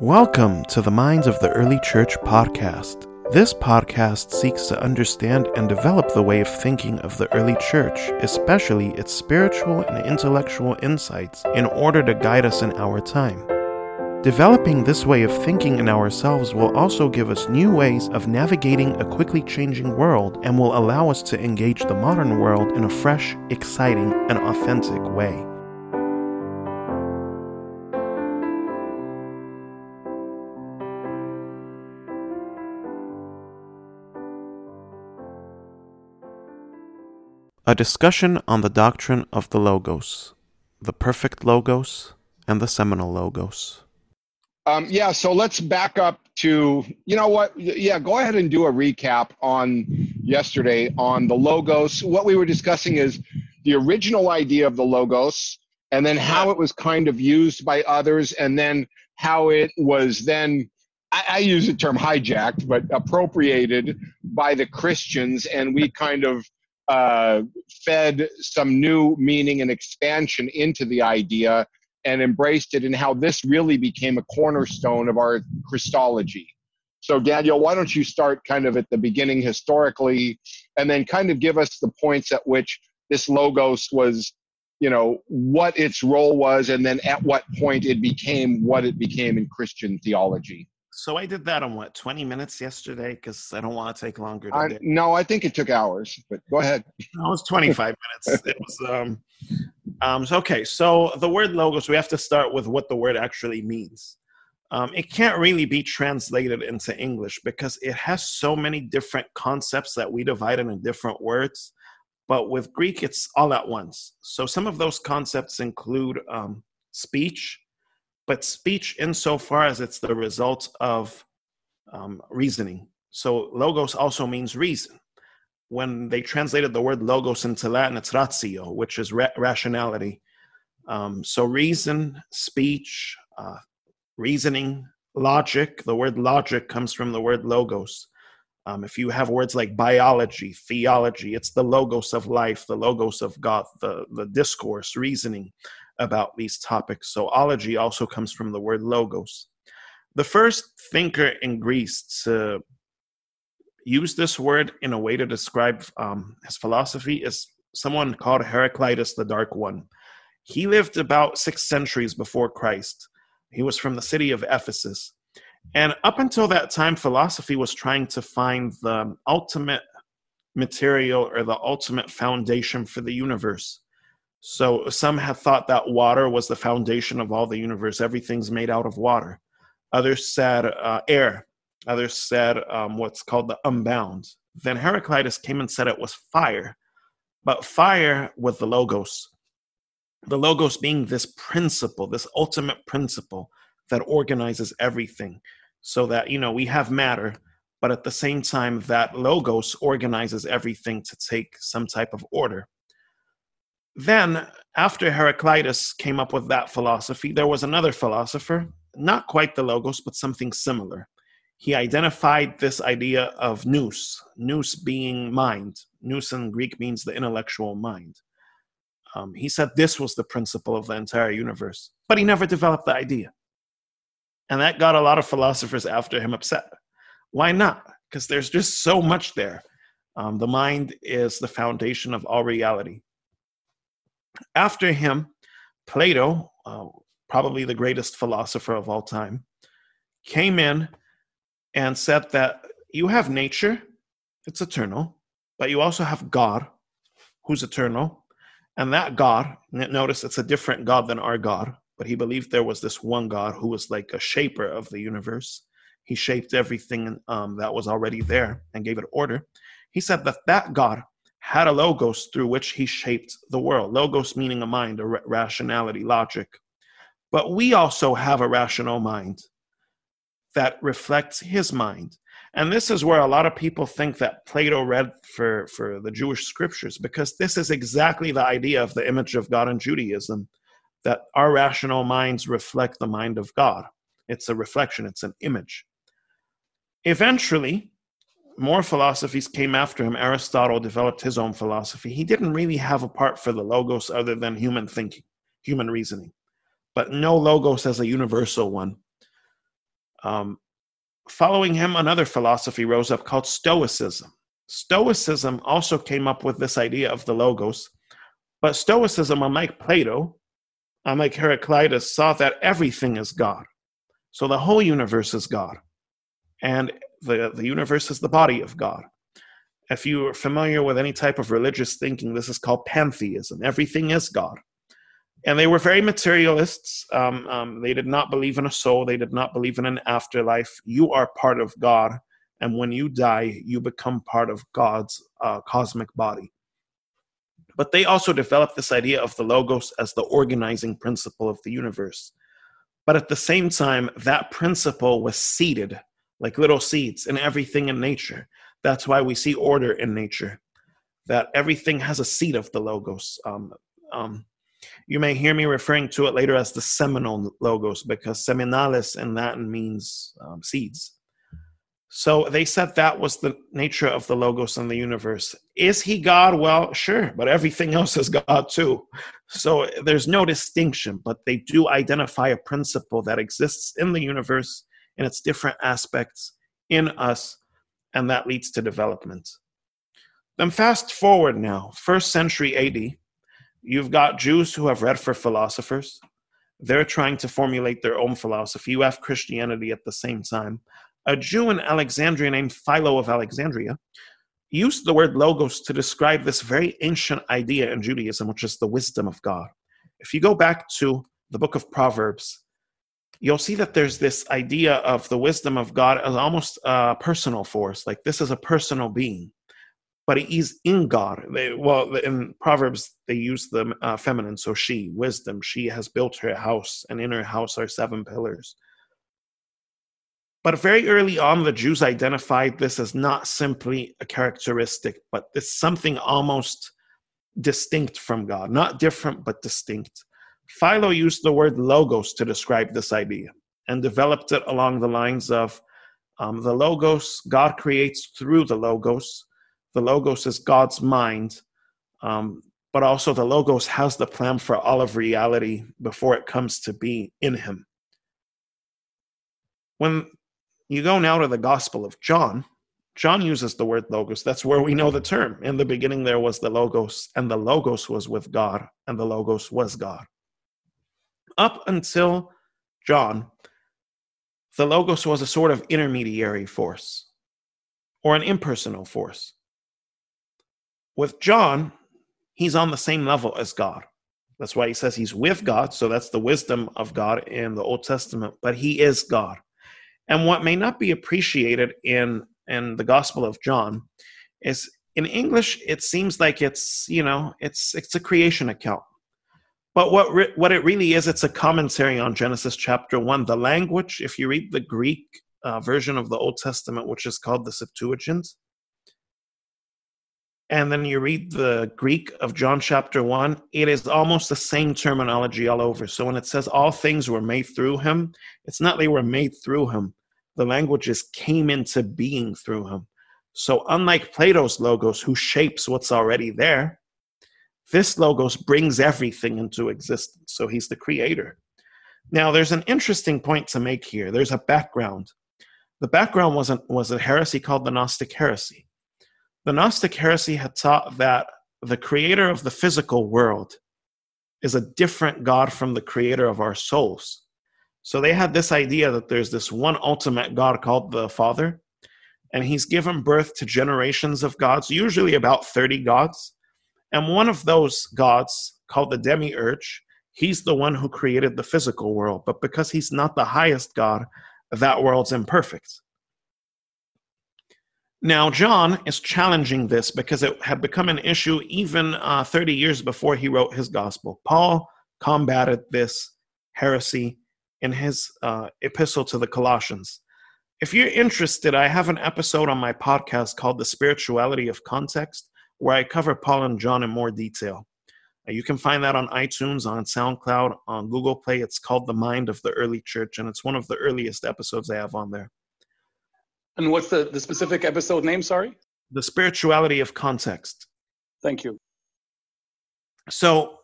Welcome to the Minds of the Early Church podcast. This podcast seeks to understand and develop the way of thinking of the early church, especially its spiritual and intellectual insights, in order to guide us in our time. Developing this way of thinking in ourselves will also give us new ways of navigating a quickly changing world and will allow us to engage the modern world in a fresh, exciting, and authentic way. A discussion on the doctrine of the Logos, the perfect Logos, and the seminal Logos. Um, yeah, so let's back up to, you know what? Yeah, go ahead and do a recap on yesterday on the Logos. What we were discussing is the original idea of the Logos and then how it was kind of used by others and then how it was then I, I, use the term hijacked, but appropriated by the Christians, and we kind of uh, fed some new meaning and expansion into the idea and embraced it, and how this really became a cornerstone of our Christology. So, Daniel, why don't you start kind of at the beginning historically, and then kind of give us the points at which this logos was, you know, what its role was, and then at what point it became what it became in Christian theology. So I did that in what, 20 minutes yesterday? Because I don't want to take longer. I, no, I think it took hours, but go ahead. No, it was 25 minutes. It was, um, um, so, okay. So the word logos, we have to start with what the word actually means. Um, it can't really be translated into English because it has so many different concepts that we divide into different words. But with Greek, it's all at once. So some of those concepts include um, speech, but speech insofar as it's the result of um, reasoning. So logos also means reason. When they translated the word logos into Latin, it's ratio, which is ra- rationality. Um, so reason, speech, uh, reasoning, logic. The word logic comes from the word logos. Um, if you have words like biology, theology, it's the logos of life, the logos of God, the, the discourse, reasoning about these topics. So, ology also comes from the word logos. The first thinker in Greece to use this word in a way to describe um, his philosophy is someone called Heraclitus the Dark One. He lived about six centuries before Christ. He was from the city of Ephesus. And up until that time, philosophy was trying to find the ultimate material or the ultimate foundation for the universe. So some have thought that water was the foundation of all the universe. Everything's made out of water. Others said uh, air. Others said um, what's called the unbound. Then Heraclitus came and said it was fire. But fire with the logos. The logos being this principle, this ultimate principle that organizes everything. So that, you know, we have matter, but at the same time, that logos organizes everything to take some type of order. Then, after Heraclitus came up with that philosophy, there was another philosopher, not quite the Logos, but something similar. He identified this idea of nous, nous being mind. Nous in Greek means the intellectual mind. Um, he said this was the principle of the entire universe, but he never developed the idea. And that got a lot of philosophers after him upset. Why not? Because there's just so much there. Um, the mind is the foundation of all reality. After him, Plato, uh, probably the greatest philosopher of all time, came in and said that you have nature, it's eternal, but you also have God, who's eternal. And that God, notice it's a different God than our God, but he believed there was this one God who was like a shaper of the universe. He shaped everything um, that was already there and gave it order. He said that that God had a logos through which he shaped the world. Logos meaning a mind, a rationality, logic. But we also have a rational mind that reflects his mind. And this is where a lot of people think that Plato read for, for the Jewish scriptures, because this is exactly the idea of the image of God in Judaism that our rational minds reflect the mind of God. It's a reflection, it's an image. Eventually, more philosophies came after him. Aristotle developed his own philosophy. He didn't really have a part for the logos other than human thinking, human reasoning, but no logos as a universal one. Um, following him, another philosophy rose up called Stoicism. Stoicism also came up with this idea of the logos, but Stoicism, unlike Plato, unlike Heraclitus, saw that everything is God. So the whole universe is God, and the, the universe is the body of God. If you're familiar with any type of religious thinking, this is called pantheism. Everything is God. And they were very materialists. Um, um, they did not believe in a soul, they did not believe in an afterlife. You are part of God. And when you die, you become part of God's uh, cosmic body. But they also developed this idea of the Logos as the organizing principle of the universe. But at the same time, that principle was seeded like little seeds in everything in nature. That's why we see order in nature, that everything has a seed of the Logos. Um, um, you may hear me referring to it later as the seminal logos because seminales in Latin means um, seeds. So they said that was the nature of the logos in the universe. Is he God? Well, sure, but everything else is God too. So there's no distinction, but they do identify a principle that exists in the universe in its different aspects in us, and that leads to development. Then fast forward now, first century AD, You've got Jews who have read for philosophers. They're trying to formulate their own philosophy. You have Christianity at the same time. A Jew in Alexandria named Philo of Alexandria used the word logos to describe this very ancient idea in Judaism, which is the wisdom of God. If you go back to the book of Proverbs, you'll see that there's this idea of the wisdom of God as almost a personal force, like this is a personal being but he's in God. They, well, in Proverbs, they use the uh, feminine, so she, wisdom, she has built her house, and in her house are seven pillars. But very early on, the Jews identified this as not simply a characteristic, but it's something almost distinct from God, not different, but distinct. Philo used the word logos to describe this idea and developed it along the lines of um, the logos, God creates through the logos, the logos is God's mind, um, but also the logos has the plan for all of reality before it comes to be in Him. When you go now to the Gospel of John, John uses the word logos. That's where we know the term. In the beginning, there was the logos, and the logos was with God, and the logos was God. Up until John, the logos was a sort of intermediary force or an impersonal force. With John, he's on the same level as God. That's why he says he's with God. So that's the wisdom of God in the Old Testament, but he is God. And what may not be appreciated in, in the Gospel of John is in English, it seems like it's, you know, it's, it's a creation account. But what, re- what it really is, it's a commentary on Genesis chapter 1. The language, if you read the Greek uh, version of the Old Testament, which is called the Septuagint, and then you read the Greek of John chapter 1, it is almost the same terminology all over. So when it says all things were made through him, it's not they were made through him. The languages came into being through him. So unlike Plato's logos, who shapes what's already there, this logos brings everything into existence. So he's the creator. Now, there's an interesting point to make here. There's a background. The background was a, was a heresy called the Gnostic heresy the Gnostic heresy had taught that the creator of the physical world is a different God from the creator of our souls. So they had this idea that there's this one ultimate God called the Father, and he's given birth to generations of gods, usually about 30 gods. And one of those gods, called the demiurge, he's the one who created the physical world. But because he's not the highest God, that world's imperfect. Now, John is challenging this because it had become an issue even uh, 30 years before he wrote his gospel. Paul combated this heresy in his uh, epistle to the Colossians. If you're interested, I have an episode on my podcast called The Spirituality of Context, where I cover Paul and John in more detail. Uh, you can find that on iTunes, on SoundCloud, on Google Play. It's called The Mind of the Early Church, and it's one of the earliest episodes I have on there. And what's the, the specific episode name? Sorry? The spirituality of context. Thank you. So,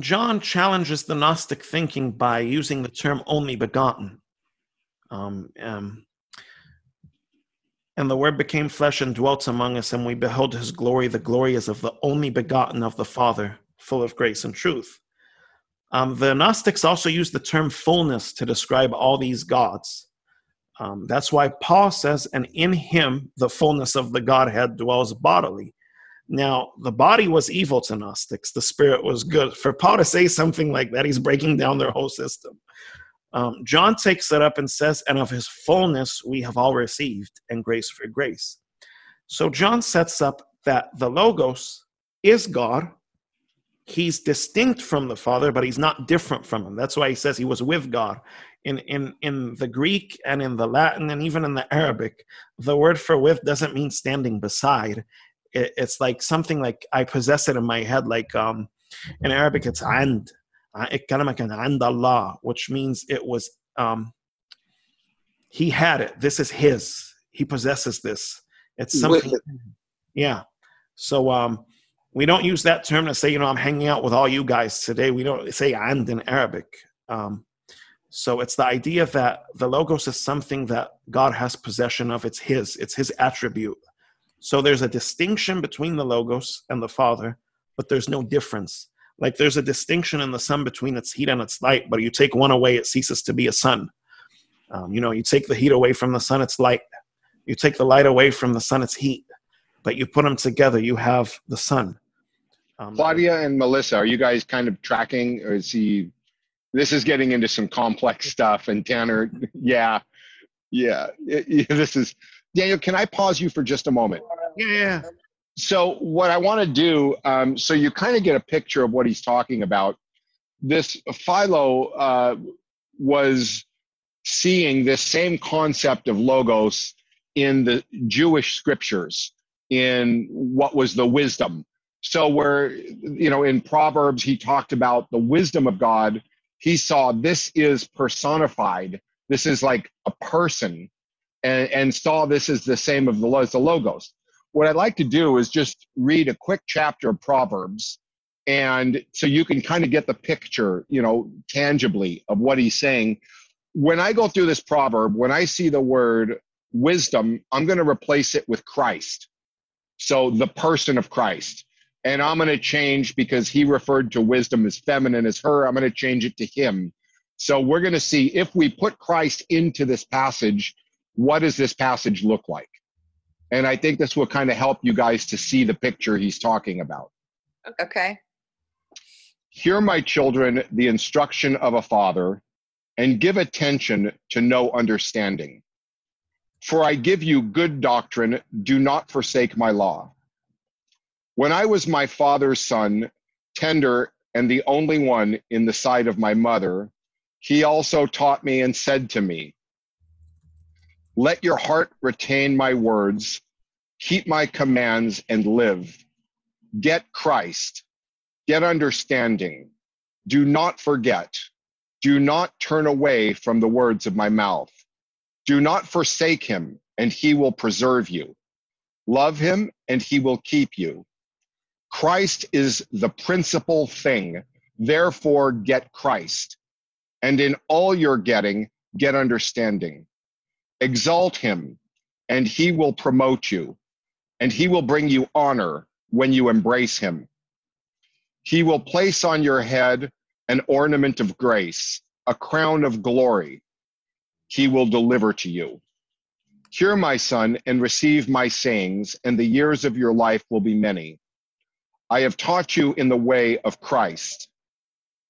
John challenges the Gnostic thinking by using the term only begotten. Um, um, and the Word became flesh and dwelt among us, and we beheld his glory. The glory is of the only begotten of the Father, full of grace and truth. Um, the Gnostics also use the term fullness to describe all these gods. Um, that's why Paul says, and in him the fullness of the Godhead dwells bodily. Now, the body was evil to Gnostics, the spirit was good. For Paul to say something like that, he's breaking down their whole system. Um, John takes it up and says, And of his fullness we have all received, and grace for grace. So John sets up that the Logos is God. He's distinct from the Father, but he's not different from him. That's why he says he was with God. In, in, in the Greek and in the Latin and even in the Arabic, the word for with doesn't mean standing beside it, it's like something like I possess it in my head. Like um, in Arabic, it's and and Allah, which means it was um, he had it. This is his. He possesses this. It's something. It. Yeah. So um, we don't use that term to say, you know, I'm hanging out with all you guys today. We don't say and in Arabic. Um, so it's the idea that the logos is something that God has possession of. It's his. It's his attribute. So there's a distinction between the Logos and the Father, but there's no difference. Like there's a distinction in the sun between its heat and its light, but you take one away, it ceases to be a sun. Um, you know, you take the heat away from the sun, it's light. You take the light away from the sun, it's heat. But you put them together, you have the sun. Um, Claudia and Melissa, are you guys kind of tracking, or is he? This is getting into some complex stuff, and Tanner, yeah, yeah, it, it, this is Daniel, can I pause you for just a moment? Yeah. So, what I want to do, um, so you kind of get a picture of what he's talking about. This Philo uh, was seeing this same concept of logos in the Jewish scriptures, in what was the wisdom. So, where, you know, in Proverbs, he talked about the wisdom of God. He saw this is personified. This is like a person and, and saw this as the same of the, as the logos. What I'd like to do is just read a quick chapter of Proverbs, and so you can kind of get the picture, you know, tangibly of what he's saying. When I go through this proverb, when I see the word wisdom, I'm going to replace it with Christ. So the person of Christ. And I'm going to change because he referred to wisdom as feminine as her. I'm going to change it to him. So we're going to see if we put Christ into this passage, what does this passage look like? And I think this will kind of help you guys to see the picture he's talking about. Okay. Hear, my children, the instruction of a father, and give attention to no understanding. For I give you good doctrine, do not forsake my law. When I was my father's son, tender and the only one in the sight of my mother, he also taught me and said to me, let your heart retain my words, keep my commands, and live. Get Christ, get understanding. Do not forget. Do not turn away from the words of my mouth. Do not forsake him, and he will preserve you. Love him, and he will keep you. Christ is the principal thing. Therefore, get Christ. And in all you're getting, get understanding. Exalt him, and he will promote you, and he will bring you honor when you embrace him. He will place on your head an ornament of grace, a crown of glory. He will deliver to you. Hear, my son, and receive my sayings, and the years of your life will be many. I have taught you in the way of Christ.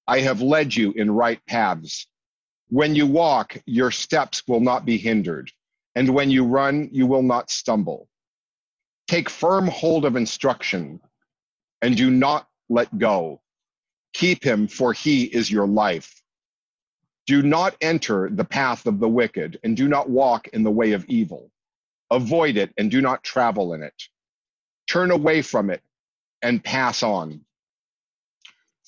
I have led you in right paths. When you walk, your steps will not be hindered, and when you run, you will not stumble. Take firm hold of instruction and do not let go. Keep him, for he is your life. Do not enter the path of the wicked, and do not walk in the way of evil. Avoid it and do not travel in it. Turn away from it and pass on.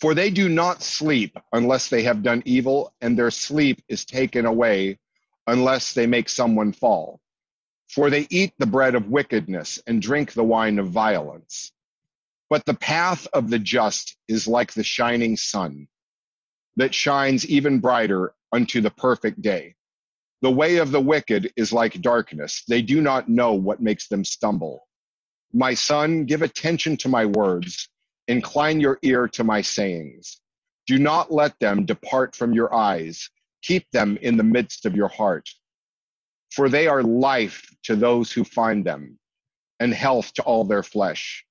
For they do not sleep unless they have done evil, and their sleep is taken away unless they make someone fall. For they eat the bread of wickedness and drink the wine of violence. But the path of the just is like the shining sun that shines even brighter unto the perfect day. The way of the wicked is like darkness. They do not know what makes them stumble. My son, give attention to my words. Incline your ear to my sayings. Do not let them depart from your eyes. Keep them in the midst of your heart. For they are life to those who find them, and health to all their flesh.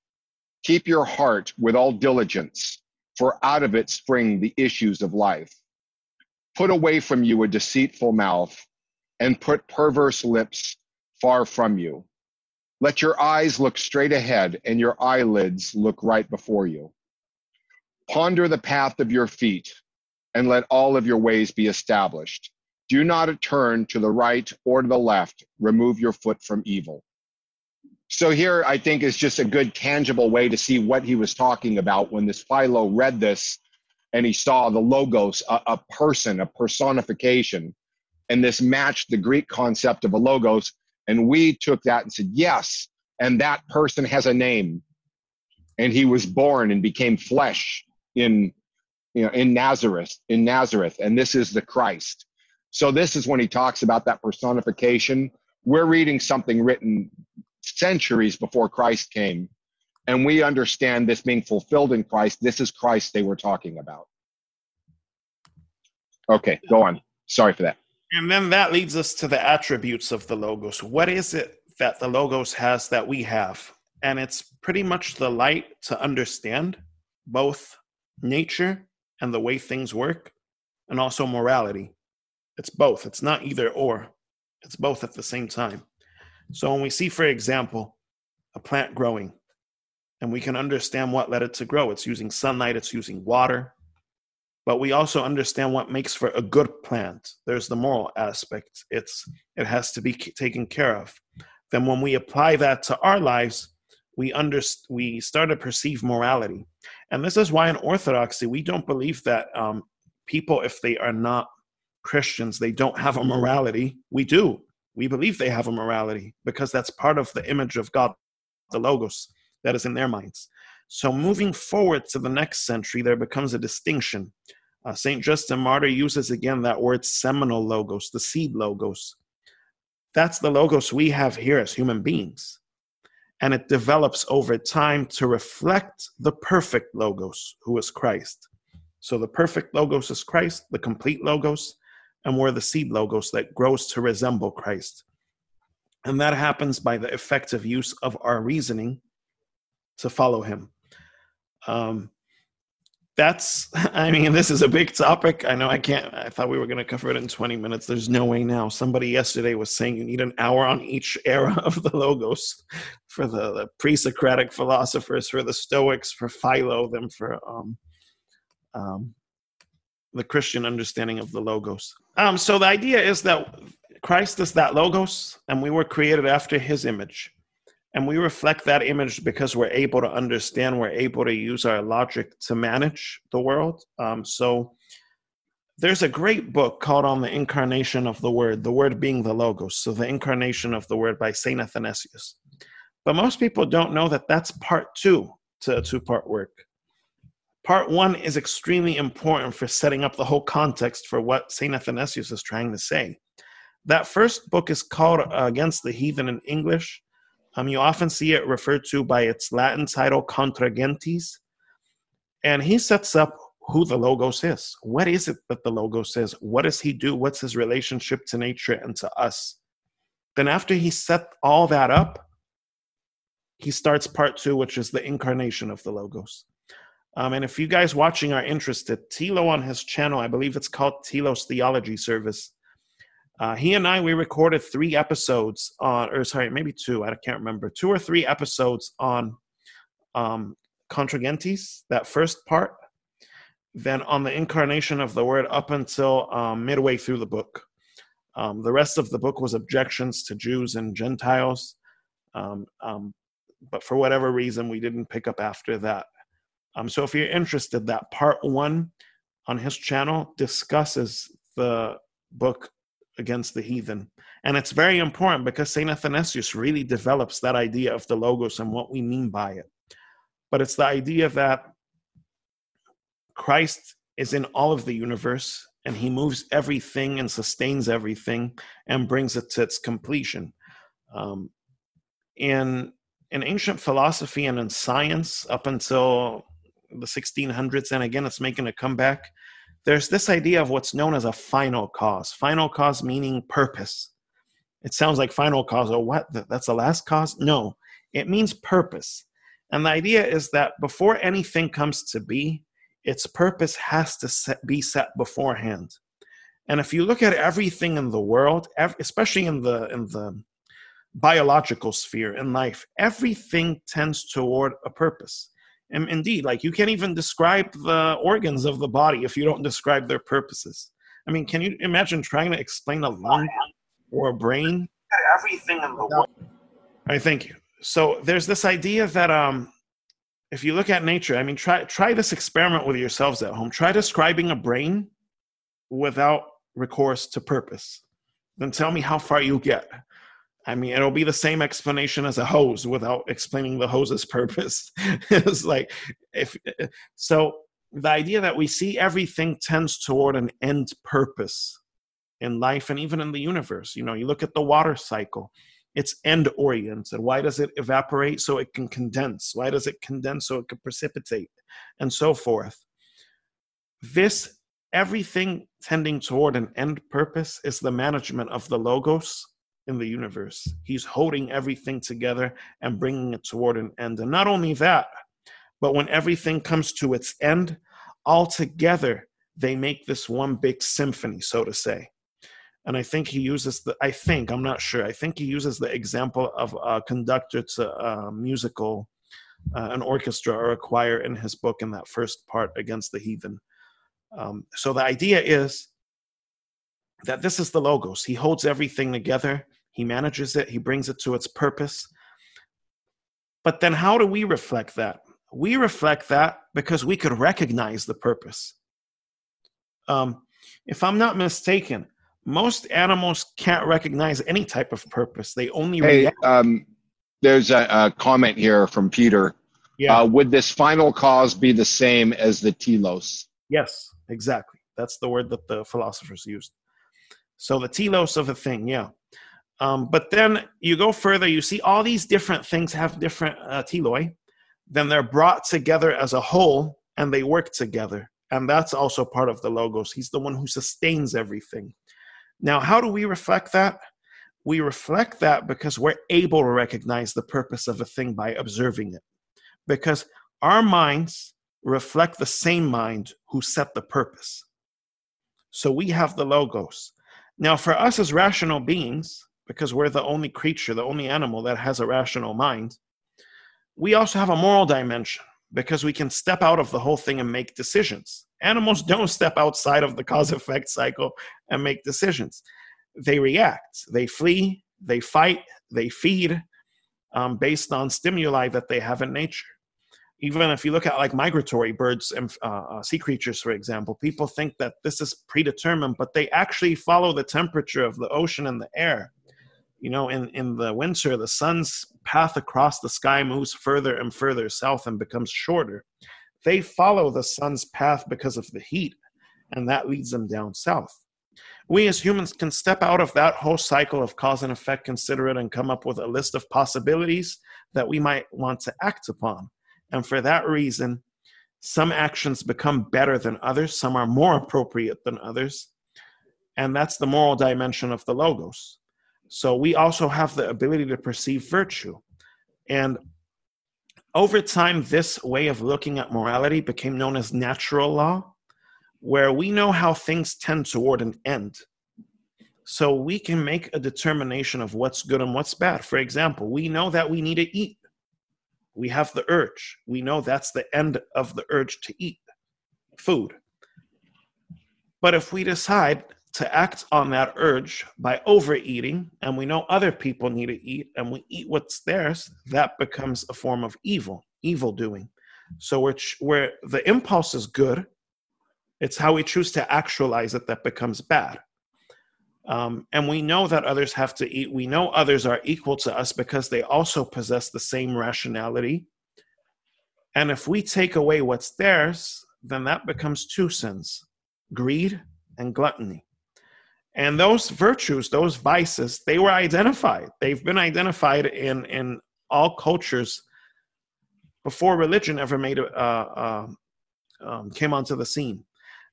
Keep your heart with all diligence, for out of it spring the issues of life. Put away from you a deceitful mouth and put perverse lips far from you. Let your eyes look straight ahead and your eyelids look right before you. Ponder the path of your feet and let all of your ways be established. Do not turn to the right or to the left. Remove your foot from evil. So here, I think, is just a good tangible way to see what he was talking about when this Philo read this and he saw the logos, a, a person, a personification and this matched the Greek concept of a logos. And we took that and said, yes, and that person has a name. And he was born and became flesh in, you know, in Nazareth, in Nazareth, and this is the Christ. So this is when he talks about that personification. We're reading something written centuries before Christ came, and we understand this being fulfilled in Christ. This is Christ they were talking about. Okay, go on. Sorry for that. And then that leads us to the attributes of the logos. What is it that the logos has that we have? And it's pretty much the light to understand both nature and the way things work, and also morality. It's both, it's not either or, it's both at the same time. So when we see, for example, a plant growing, and we can understand what led it to grow, it's using sunlight, it's using water, but we also understand what makes for a good plant. There's the moral aspect. It's it has to be taken care of. Then when we apply that to our lives we under we start to perceive morality. And this is why in orthodoxy we don't believe that um, people if they are not christians they don't have a morality. We do. We believe they have a morality because that's part of the image of god the logos that is in their minds. So moving forward to the next century there becomes a distinction uh, St. Justin Martyr uses again that word seminal logos, the seed logos. That's the logos we have here as human beings. And it develops over time to reflect the perfect logos, who is Christ. So the perfect logos is Christ, the complete logos, and we're the seed logos that grows to resemble Christ. And that happens by the effective use of our reasoning to follow him. Um, that's i mean this is a big topic. I know i can't i thought we were going to cover it in 20 minutes. There's no way now. Somebody yesterday was saying you need an hour on each era of the logos for the, the pre-socratic philosophers for the stoics for philo them for um, um, the christian understanding of the logos. Um, so the idea is that christ is that logos and we were created after his image and we reflect that image because we're able to understand we're able to use our logic to manage the world. Um, so there's a great book called on the incarnation of the word the word being the logos so the incarnation of the word by saint athanasius. But most people don't know that that's part two to a two part work. Part one is extremely important for setting up the whole context for what saint athanasius is trying to say. That first book is called against the heathen in english um, you often see it referred to by its Latin title, Contra Gentes. And he sets up who the Logos is. What is it that the Logos is? What does he do? What's his relationship to nature and to us? Then, after he set all that up, he starts part two, which is the incarnation of the Logos. Um, and if you guys watching are interested, Thilo on his channel, I believe it's called Thilo's Theology Service, uh, he and I, we recorded three episodes on, or sorry, maybe two, I can't remember, two or three episodes on um, Contra Gentes, that first part, then on the incarnation of the word up until um, midway through the book. Um, the rest of the book was objections to Jews and Gentiles, um, um, but for whatever reason, we didn't pick up after that. Um, so if you're interested, that part one on his channel discusses the book against the heathen. And it's very important because St. Athanasius really develops that idea of the Logos and what we mean by it. But it's the idea that Christ is in all of the universe and he moves everything and sustains everything and brings it to its completion. Um, in in ancient philosophy and in science, up until the 1600s, and again, it's making a comeback. There's this idea of what's known as a final cause. Final cause meaning purpose. It sounds like final cause. or what? That's the last cause? No, it means purpose. And the idea is that before anything comes to be, its purpose has to set, be set beforehand. And if you look at everything in the world, especially in the in the biological sphere in life, everything tends toward a purpose. And indeed, like you can't even describe the organs of the body if you don't describe their purposes. I mean, can you imagine trying to explain a lung or a brain? Everything in the world. I think. So there's this idea that um, if you look at nature, I mean, try try this experiment with yourselves at home. Try describing a brain without recourse to purpose. Then tell me how far you get. I mean, it'll be the same explanation as a hose without explaining the hose's purpose. it's like if so the idea that we see everything tends toward an end purpose in life and even in the universe. You know, you look at the water cycle it's end oriented. Why does it evaporate? So it can condense. Why does it condense? So it can precipitate, and so forth. This, everything tending toward an end purpose, is the management of the Logos in the universe. He's holding everything together and bringing it toward an end. And not only that, but when everything comes to its end, all together they make this one big symphony, so to say and I think he uses the. I think I'm not sure. I think he uses the example of a conductor to a musical, uh, an orchestra or a choir in his book in that first part against the heathen. Um, so the idea is that this is the logos. He holds everything together. He manages it. He brings it to its purpose. But then, how do we reflect that? We reflect that because we could recognize the purpose. Um, if I'm not mistaken, most animals can't recognize any type of purpose. They only hey, react. Um, there's a, a, comment here from Peter. Yeah. Uh, would this final cause be the same as the telos? Yes, exactly. That's the word that the philosophers used. So the telos of a thing, yeah. Um, but then you go further, you see all these different things have different uh, teloi. Then they're brought together as a whole and they work together. And that's also part of the logos. He's the one who sustains everything. Now, how do we reflect that? We reflect that because we're able to recognize the purpose of a thing by observing it. Because our minds reflect the same mind who set the purpose. So we have the logos. Now, for us as rational beings, because we're the only creature, the only animal that has a rational mind, we also have a moral dimension because we can step out of the whole thing and make decisions. Animals don't step outside of the cause effect cycle and make decisions. They react, they flee, they fight, they feed um, based on stimuli that they have in nature. Even if you look at like migratory birds and uh, uh, sea creatures, for example, people think that this is predetermined, but they actually follow the temperature of the ocean and the air. You know, in, in the winter, the sun's path across the sky moves further and further south and becomes shorter they follow the sun's path because of the heat, and that leads them down south. We as humans can step out of that whole cycle of cause and effect, consider it, and come up with a list of possibilities that we might want to act upon. And for that reason, some actions become better than others, some are more appropriate than others. And that's the moral dimension of the Logos. So we also have the ability to perceive virtue. And over time, this way of looking at morality became known as natural law, where we know how things tend toward an end. So we can make a determination of what's good and what's bad. For example, we know that we need to eat. We have the urge. We know that's the end of the urge to eat food. But if we decide to act on that urge by overeating, and we know other people need to eat, and we eat what's theirs, that becomes a form of evil, evil doing. So, which where the impulse is good, it's how we choose to actualize it that becomes bad. Um, and we know that others have to eat. We know others are equal to us because they also possess the same rationality. And if we take away what's theirs, then that becomes two sins greed and gluttony. And those virtues, those vices, they were identified. They've been identified in, in all cultures before religion ever made a, uh, uh, um, came onto the scene.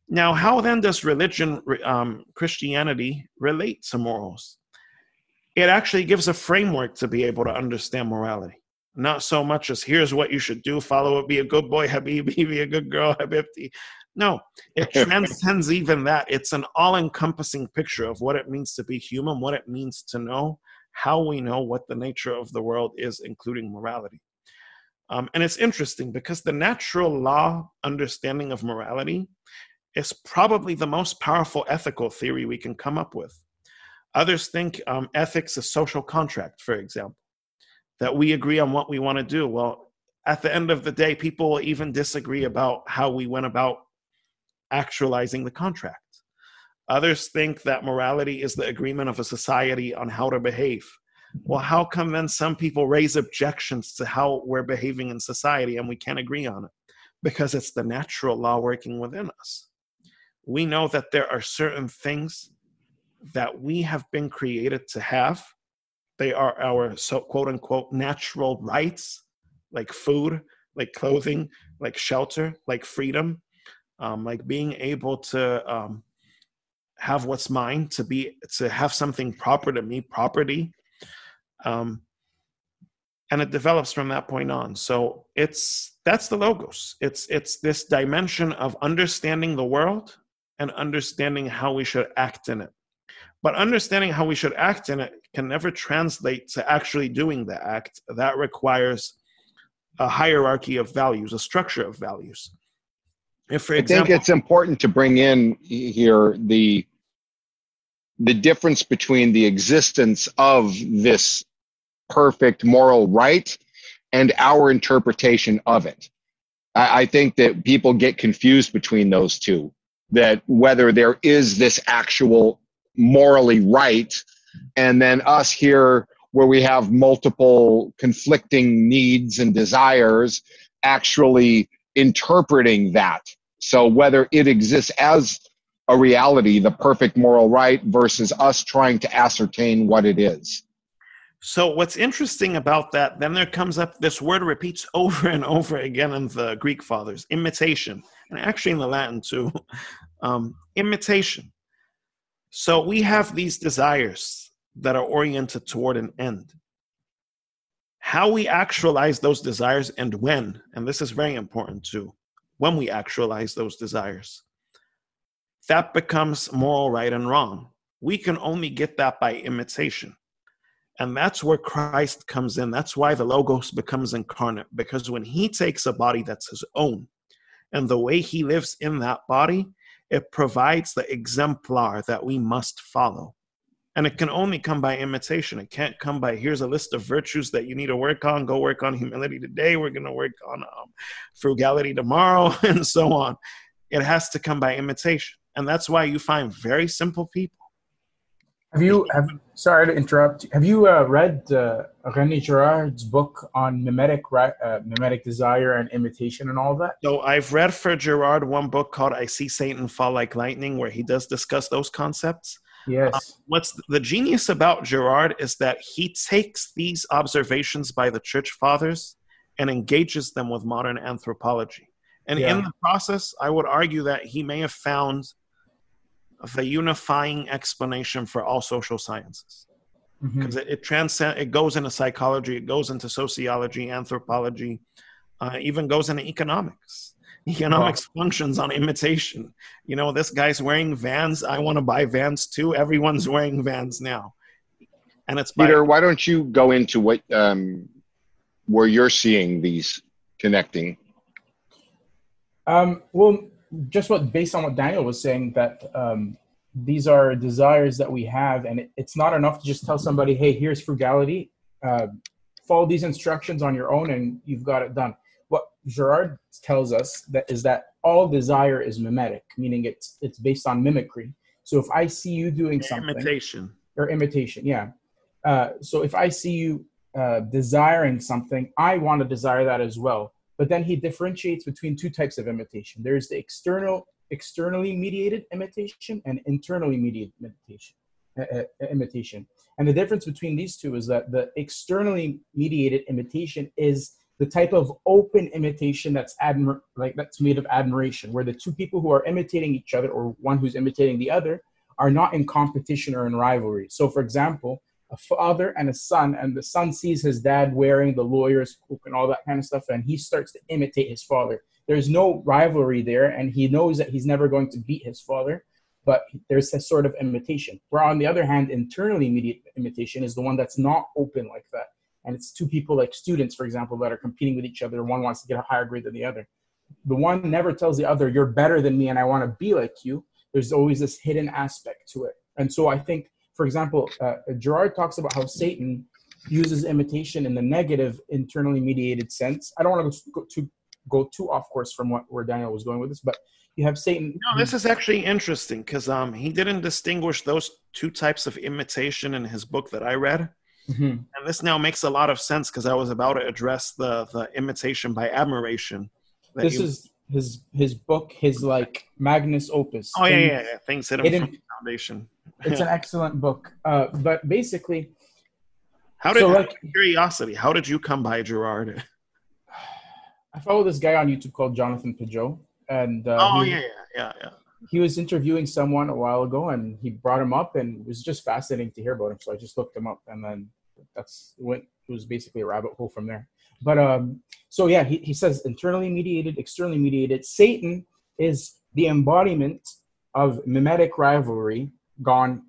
Now, how then does religion, um, Christianity, relate to morals? It actually gives a framework to be able to understand morality. Not so much as here's what you should do, follow it, be a good boy, habibi, be a good girl, habibti. No, it transcends even that. It's an all encompassing picture of what it means to be human, what it means to know, how we know what the nature of the world is, including morality. Um, and it's interesting because the natural law understanding of morality is probably the most powerful ethical theory we can come up with. Others think um, ethics is a social contract, for example, that we agree on what we want to do. Well, at the end of the day, people will even disagree about how we went about actualizing the contract. Others think that morality is the agreement of a society on how to behave. Well, how come then some people raise objections to how we're behaving in society and we can't agree on it? Because it's the natural law working within us we know that there are certain things that we have been created to have. They are our so quote unquote natural rights, like food, like clothing, like shelter, like freedom, um, like being able to um, have what's mine, to be to have something proper to me, property. Um, and it develops from that point on. So it's that's the logos. It's it's this dimension of understanding the world and understanding how we should act in it. But understanding how we should act in it can never translate to actually doing the act. That requires a hierarchy of values, a structure of values. If, for example, I think it's important to bring in here the the difference between the existence of this perfect moral right and our interpretation of it. I, I think that people get confused between those two that whether there is this actual morally right and then us here where we have multiple conflicting needs and desires actually interpreting that so whether it exists as a reality the perfect moral right versus us trying to ascertain what it is so what's interesting about that then there comes up this word repeats over and over again in the greek fathers imitation and actually in the Latin too, um, imitation. So we have these desires that are oriented toward an end. How we actualize those desires and when, and this is very important too, when we actualize those desires, that becomes moral right and wrong. We can only get that by imitation. And that's where Christ comes in. That's why the Logos becomes incarnate, because when he takes a body that's his own and the way he lives in that body, it provides the exemplar that we must follow. And it can only come by imitation. It can't come by here's a list of virtues that you need to work on. Go work on humility today. We're going to work on um, frugality tomorrow, and so on. It has to come by imitation. And that's why you find very simple people have you have sorry to interrupt? Have you uh, read uh, René Girard's book on mimetic uh, mimetic desire and imitation and all that? So I've read for Girard one book called "I See Satan Fall Like Lightning," where he does discuss those concepts. Yes. Um, what's the genius about Girard is that he takes these observations by the church fathers and engages them with modern anthropology. And yeah. in the process, I would argue that he may have found the unifying explanation for all social sciences because mm-hmm. it, it transcends it goes into psychology it goes into sociology anthropology uh, even goes into economics economics wow. functions on imitation you know this guy's wearing vans i want to buy vans too everyone's wearing vans now and it's by- peter why don't you go into what um, where you're seeing these connecting um, well just what based on what Daniel was saying that um, these are desires that we have, and it, it's not enough to just tell somebody, "Hey, here's frugality. Uh, follow these instructions on your own, and you've got it done." What Girard tells us that is that all desire is mimetic, meaning it's it's based on mimicry. So if I see you doing something, imitation or imitation, yeah. Uh, so if I see you uh, desiring something, I want to desire that as well. But then he differentiates between two types of imitation. There's the external externally mediated imitation and internally mediated imitation. Uh, uh, imitation. And the difference between these two is that the externally mediated imitation is the type of open imitation that's admir- like that's made of admiration, where the two people who are imitating each other or one who's imitating the other are not in competition or in rivalry. So, for example, a father and a son, and the son sees his dad wearing the lawyer's coat and all that kind of stuff, and he starts to imitate his father. There's no rivalry there, and he knows that he's never going to beat his father, but there's a sort of imitation. Where, on the other hand, internally mediated imitation is the one that's not open like that. And it's two people, like students, for example, that are competing with each other. One wants to get a higher grade than the other. The one never tells the other, You're better than me, and I want to be like you. There's always this hidden aspect to it. And so I think for example, uh, Girard talks about how Satan uses imitation in the negative, internally mediated sense. I don't want to go too go too off course from what where Daniel was going with this, but you have Satan. No, this is actually interesting because um, he didn't distinguish those two types of imitation in his book that I read. Mm-hmm. And this now makes a lot of sense because I was about to address the the imitation by admiration. This you... is his his book, his like magnus opus. Oh yeah, yeah, yeah. Things hidden, hidden from the foundation it's an excellent book. Uh, but basically, how did so like, curiosity? How did you come by Girard? I follow this guy on YouTube called Jonathan Pageau, and uh, oh he, yeah, yeah, yeah, He was interviewing someone a while ago, and he brought him up, and it was just fascinating to hear about him. So I just looked him up, and then that's went. It was basically a rabbit hole from there. But um, so yeah, he, he says internally mediated, externally mediated. Satan is the embodiment of mimetic rivalry gone,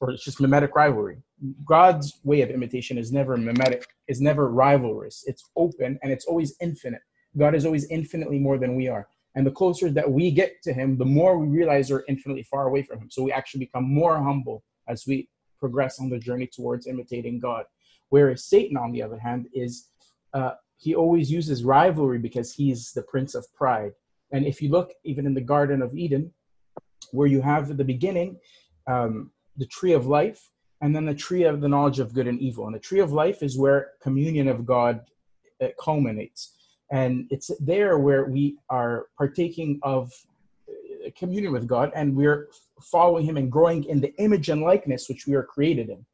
or it's just mimetic rivalry. God's way of imitation is never mimetic, is never rivalrous. It's open and it's always infinite. God is always infinitely more than we are. And the closer that we get to Him, the more we realize we're infinitely far away from Him. So we actually become more humble as we progress on the journey towards imitating God. Whereas Satan, on the other hand, is uh, he always uses rivalry because he's the prince of pride. And if you look even in the Garden of Eden, where you have at the beginning, um, the tree of life and then the tree of the knowledge of good and evil. And the tree of life is where communion of God uh, culminates. And it's there where we are partaking of uh, communion with God and we're following Him and growing in the image and likeness which we are created in.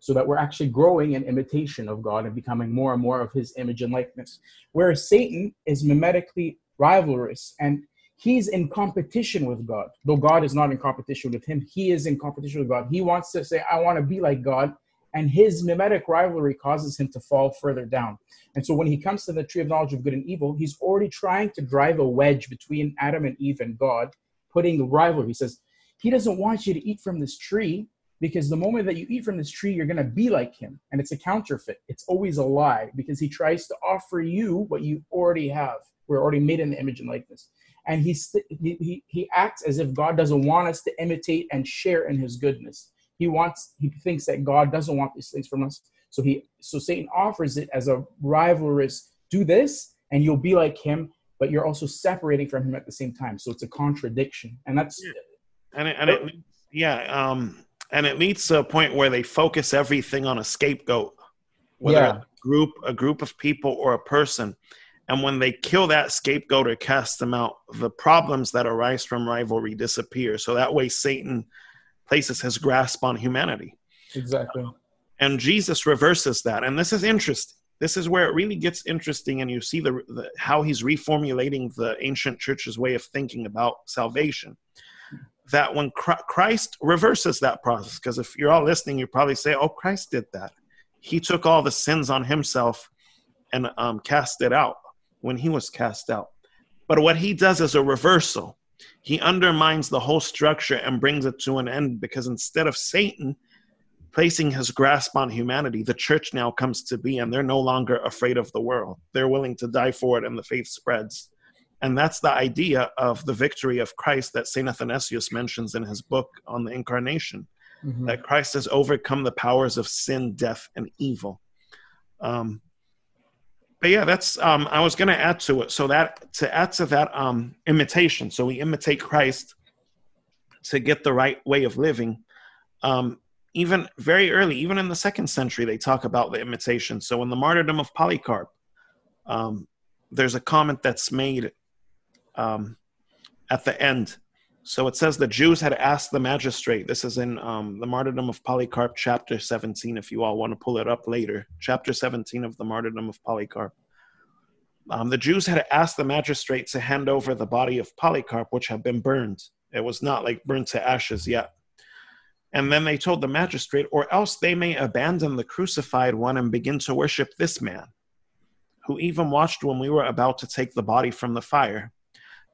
So that we're actually growing in imitation of God and becoming more and more of His image and likeness. Whereas Satan is mimetically rivalrous and he's in competition with God. Though God is not in competition with him, he is in competition with God. He wants to say, I want to be like God. And his mimetic rivalry causes him to fall further down. And so when he comes to the tree of knowledge of good and evil, he's already trying to drive a wedge between Adam and Eve and God, putting the rivalry. He says, He doesn't want you to eat from this tree because the moment that you eat from this tree, you're going to be like him. And it's a counterfeit. It's always a lie because he tries to offer you what you already have. We're already made in the image and likeness and he, he, he acts as if God doesn't want us to imitate and share in his goodness. He wants, he thinks that God doesn't want these things from us. So he, so Satan offers it as a rivalrous, do this and you'll be like him, but you're also separating from him at the same time. So it's a contradiction. And that's, yeah. and it, and it yeah. Um, and it leads to a point where they focus everything on a scapegoat, whether yeah. a group, a group of people or a person and when they kill that scapegoat or cast them out, the problems that arise from rivalry disappear. So that way, Satan places his grasp on humanity. Exactly. and Jesus reverses that. And this is interesting. This is where it really gets interesting, and you see the, the how he's reformulating the ancient church's way of thinking about salvation. That when Christ reverses that process, because if you're all listening, you probably say, "Oh, Christ did that. He took all the sins on himself and um, cast it out." when he was cast out. But what he does is a reversal. He undermines the whole structure and brings it to an end because instead of Satan placing his grasp on humanity, the church now comes to be and they're no longer afraid of the world. They're willing to die for it and the faith spreads. And that's the idea of the victory of Christ that St. Athanasius mentions in his book on the incarnation mm-hmm. that Christ has overcome the powers of sin, death, and evil. Um, but yeah, that's um, I was going to add to it. So that to add to that um, imitation, so we imitate Christ to get the right way of living. Um, even very early, even in the second century, they talk about the imitation. So in the martyrdom of Polycarp, um, there's a comment that's made um, at the end So it says the Jews had asked the magistrate. This is in um, the martyrdom of Polycarp, chapter 17, if you all want to pull it up later. Chapter 17 of the martyrdom of Polycarp. Um, the Jews had asked the magistrate to hand over the body of Polycarp, which had been burned. It was not like burned to ashes yet. And then they told the magistrate, or else they may abandon the crucified one and begin to worship this man, who even watched when we were about to take the body from the fire.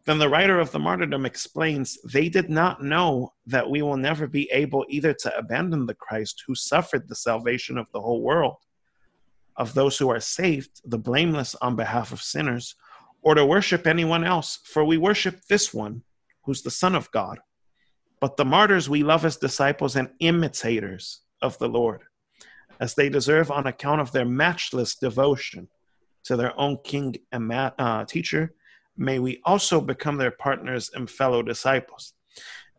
Then the writer of the martyrdom explains they did not know that we will never be able either to abandon the Christ who suffered the salvation of the whole world, of those who are saved, the blameless on behalf of sinners, or to worship anyone else, for we worship this one, who's the Son of God. But the martyrs we love as disciples and imitators of the Lord, as they deserve on account of their matchless devotion to their own king and uh, teacher may we also become their partners and fellow disciples.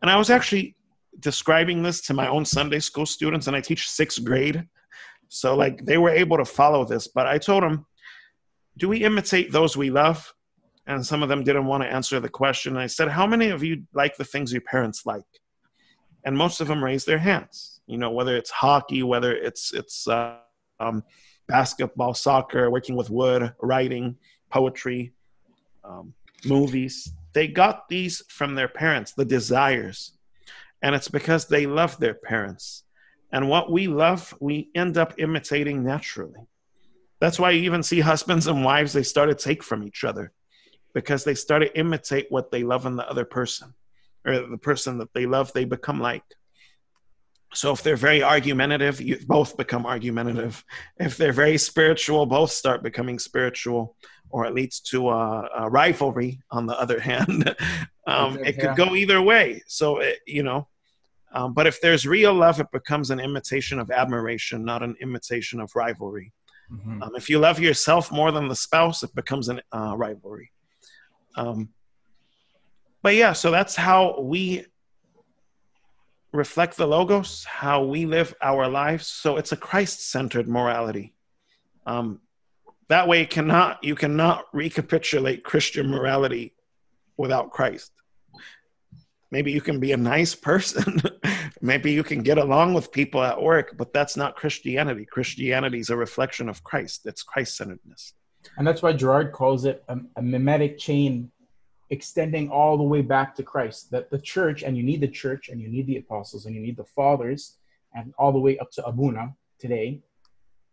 And I was actually describing this to my own Sunday school students, and I teach sixth grade. So, like, they were able to follow this. But I told them, Do we imitate those we love? And some of them didn't want to answer the question. I said, How many of you like the things your parents like? And most of them raised their hands. You know, whether it's hockey, whether it's it's uh, um, basketball, soccer, working with wood, writing, poetry, um, movies. They got these from their parents, the desires. And it's because they love their parents. And what we love, we end up imitating naturally. That's why you even see husbands and wives, they start to take from each other because they start to imitate what they love in the other person or the person that they love, they become like. So if they're very argumentative, you both become argumentative. If they're very spiritual, both start becoming spiritual or it leads to a, a rivalry on the other hand. Um, it could go either way. So it, you know um, but if there's real love it becomes an imitation of admiration not an imitation of rivalry. Mm-hmm. um, if you love yourself more than the spouse it becomes a uh, rivalry. Um, but yeah so that's how we reflect the logos how we live our lives. So it's a christ-centered morality. Um, that way, cannot you cannot recapitulate Christian morality without Christ. Maybe you can be a nice person. Maybe you can get along with people at work, but that's not Christianity. Christianity is a reflection of Christ. It's Christ centeredness. And that's why Girard calls it a, a mimetic chain extending all the way back to Christ. That the church, and you need the church, and you need the apostles, and you need the fathers, and all the way up to Abuna today,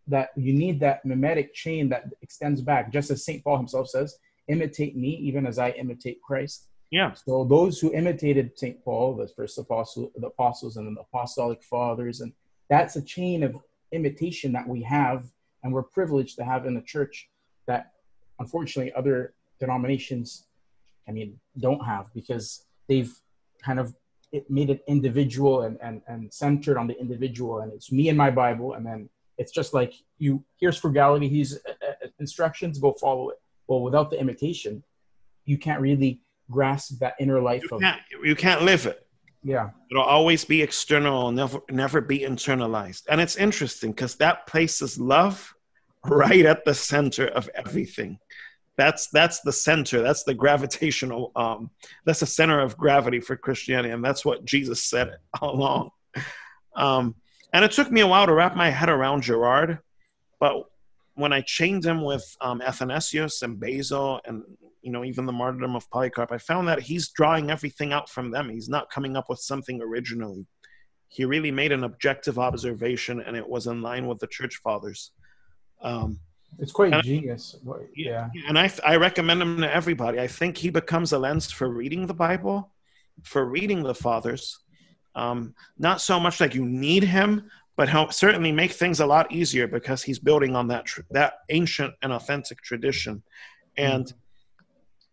that you need that mimetic chain that extends back, just as St. Paul himself says, imitate me even as I imitate Christ. Yeah. So those who imitated St. Paul, the first apostle, the apostles and the apostolic fathers, and that's a chain of imitation that we have and we're privileged to have in the church that unfortunately other denominations, I mean, don't have because they've kind of it made it individual and, and, and centered on the individual and it's me and my Bible and then it's just like you here's frugality, here's uh, uh, instructions, go follow it. Well, without the imitation, you can't really grasp that inner life you of can't, you can't live it. Yeah. It'll always be external, never never be internalized. And it's interesting because that places love right at the center of everything. That's that's the center. That's the gravitational. Um, that's the center of gravity for Christianity, and that's what Jesus said all along. Um, and it took me a while to wrap my head around Girard, but when I chained him with um, Athanasius and Basil and you know even the martyrdom of Polycarp, I found that he's drawing everything out from them. He's not coming up with something originally. He really made an objective observation, and it was in line with the church fathers. Um, it's quite genius. Yeah, and I I recommend him to everybody. I think he becomes a lens for reading the Bible, for reading the fathers, um, not so much like you need him, but help certainly make things a lot easier because he's building on that tr- that ancient and authentic tradition. And mm-hmm.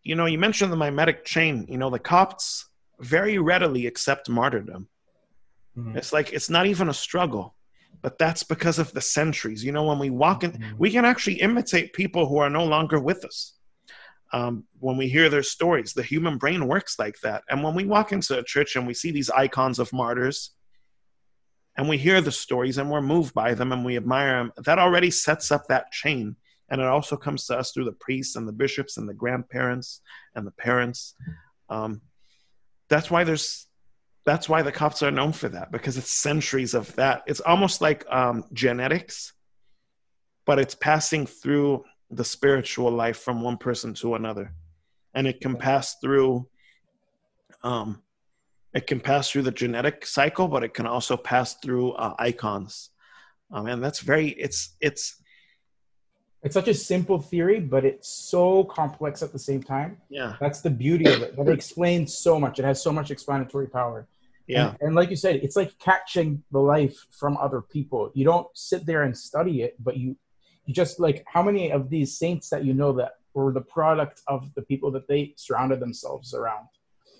you know, you mentioned the mimetic chain. You know, the Copts very readily accept martyrdom. Mm-hmm. It's like it's not even a struggle, but that's because of the centuries. You know, when we walk in, mm-hmm. we can actually imitate people who are no longer with us um, when we hear their stories. The human brain works like that. And when we walk into a church and we see these icons of martyrs, and we hear the stories and we're moved by them and we admire them, that already sets up that chain. And it also comes to us through the priests and the bishops and the grandparents and the parents. Um, that's why there's that's why the Copts are known for that because it's centuries of that. It's almost like um, genetics, but it's passing through the spiritual life from one person to another, and it can pass through. Um, it can pass through the genetic cycle, but it can also pass through uh, icons. Um, and that's very it's it's it's such a simple theory, but it's so complex at the same time. Yeah. That's the beauty of it. That it explains so much. It has so much explanatory power. Yeah. And, and, like you said, it's like catching the life from other people. You don't sit there and study it, but you you just like how many of these saints that you know that were the product of the people that they surrounded themselves around.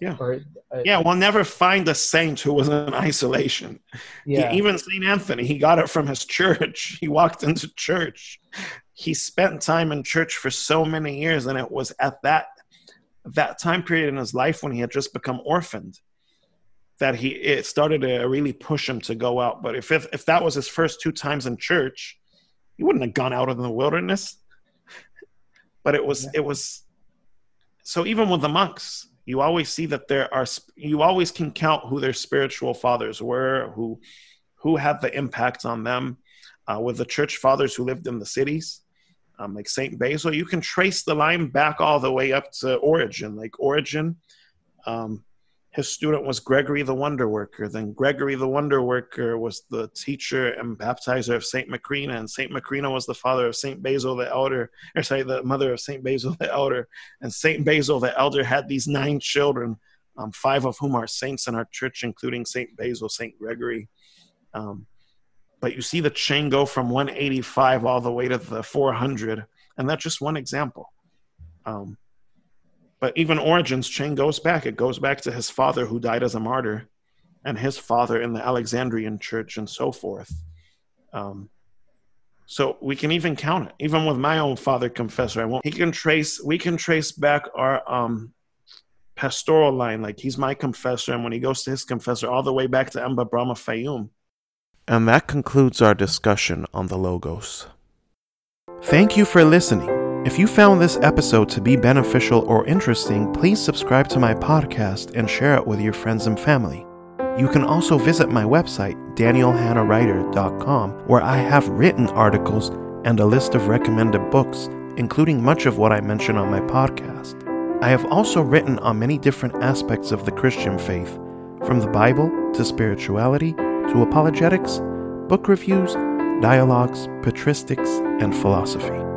Yeah. Or, uh, yeah, we'll never find a saint who was in isolation. Yeah. He, even St. Anthony, he got it from his church. He walked into church he spent time in church for so many years and it was at that that time period in his life when he had just become orphaned that he it started to really push him to go out but if if, if that was his first two times in church he wouldn't have gone out in the wilderness but it was it was so even with the monks you always see that there are you always can count who their spiritual fathers were who who had the impact on them uh, with the church fathers who lived in the cities um, like Saint Basil, you can trace the line back all the way up to Origen. Like Origen, um, his student was Gregory the Wonder Worker. Then Gregory the Wonder Worker was the teacher and baptizer of Saint Macrina, and Saint Macrina was the father of Saint Basil the Elder, or sorry, the mother of Saint Basil the Elder. And Saint Basil the Elder had these nine children, um, five of whom are saints in our church, including Saint Basil, Saint Gregory. Um, but you see the chain go from 185 all the way to the 400 and that's just one example um, but even origen's chain goes back. It goes back to his father who died as a martyr and his father in the alexandrian church and so forth. Um, so we can even count it. Even with my own father confessor i won't. He can trace we can trace back our um, pastoral line. Like he's my confessor. And when he goes to his confessor all the way back to Amba Brahma Fayum. And that concludes our discussion on the Logos. Thank you for listening. If you found this episode to be beneficial or interesting, please subscribe to my podcast and share it with your friends and family. You can also visit my website, danielhannawriter.com, where I have written articles and a list of recommended books, including much of what I mention on my podcast. I have also written on many different aspects of the Christian faith, from the Bible to spirituality to apologetics, book reviews, dialogues, patristics, and philosophy.